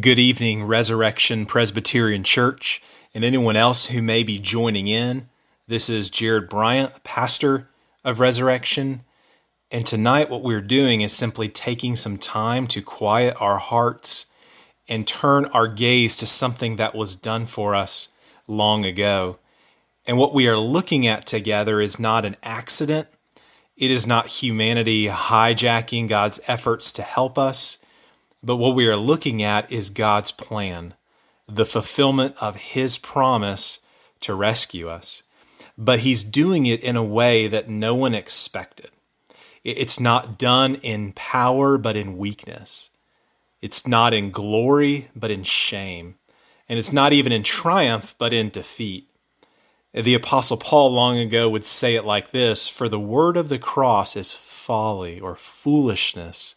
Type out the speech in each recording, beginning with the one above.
Good evening, Resurrection Presbyterian Church, and anyone else who may be joining in. This is Jared Bryant, pastor of Resurrection. And tonight, what we're doing is simply taking some time to quiet our hearts and turn our gaze to something that was done for us long ago. And what we are looking at together is not an accident, it is not humanity hijacking God's efforts to help us. But what we are looking at is God's plan, the fulfillment of His promise to rescue us. But He's doing it in a way that no one expected. It's not done in power, but in weakness. It's not in glory, but in shame. And it's not even in triumph, but in defeat. The Apostle Paul long ago would say it like this For the word of the cross is folly or foolishness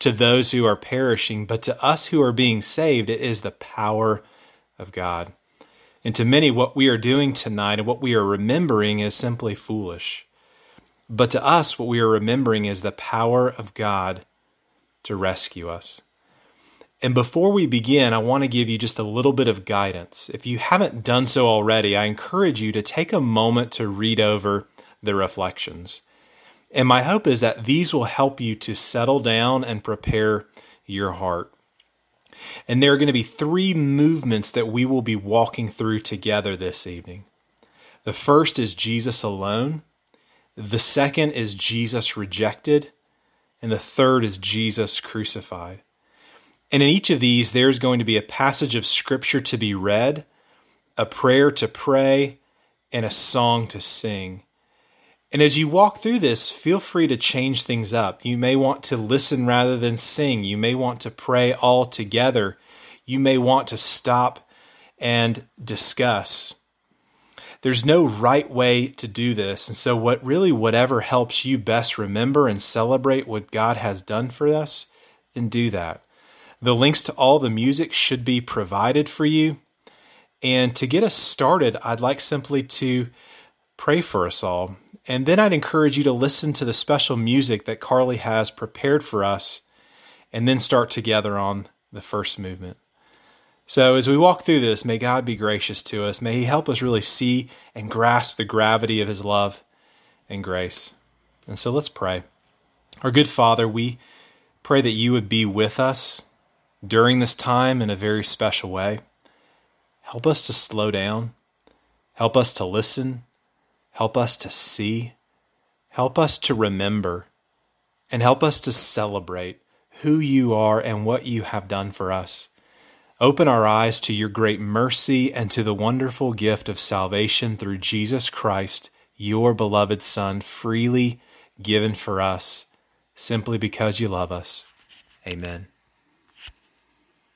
to those who are perishing, but to us who are being saved, it is the power of God. And to many, what we are doing tonight and what we are remembering is simply foolish. But to us, what we are remembering is the power of God to rescue us. And before we begin, I want to give you just a little bit of guidance. If you haven't done so already, I encourage you to take a moment to read over the reflections. And my hope is that these will help you to settle down and prepare your heart. And there are going to be three movements that we will be walking through together this evening. The first is Jesus alone, the second is Jesus rejected, and the third is Jesus crucified. And in each of these, there's going to be a passage of Scripture to be read, a prayer to pray, and a song to sing. And as you walk through this, feel free to change things up. You may want to listen rather than sing. You may want to pray all together. You may want to stop and discuss. There's no right way to do this. And so, what really, whatever helps you best remember and celebrate what God has done for us, then do that. The links to all the music should be provided for you. And to get us started, I'd like simply to pray for us all. And then I'd encourage you to listen to the special music that Carly has prepared for us, and then start together on the first movement. So, as we walk through this, may God be gracious to us. May He help us really see and grasp the gravity of His love and grace. And so, let's pray. Our good Father, we pray that you would be with us during this time in a very special way. Help us to slow down, help us to listen Help us to see, help us to remember, and help us to celebrate who you are and what you have done for us. Open our eyes to your great mercy and to the wonderful gift of salvation through Jesus Christ, your beloved Son, freely given for us, simply because you love us. Amen.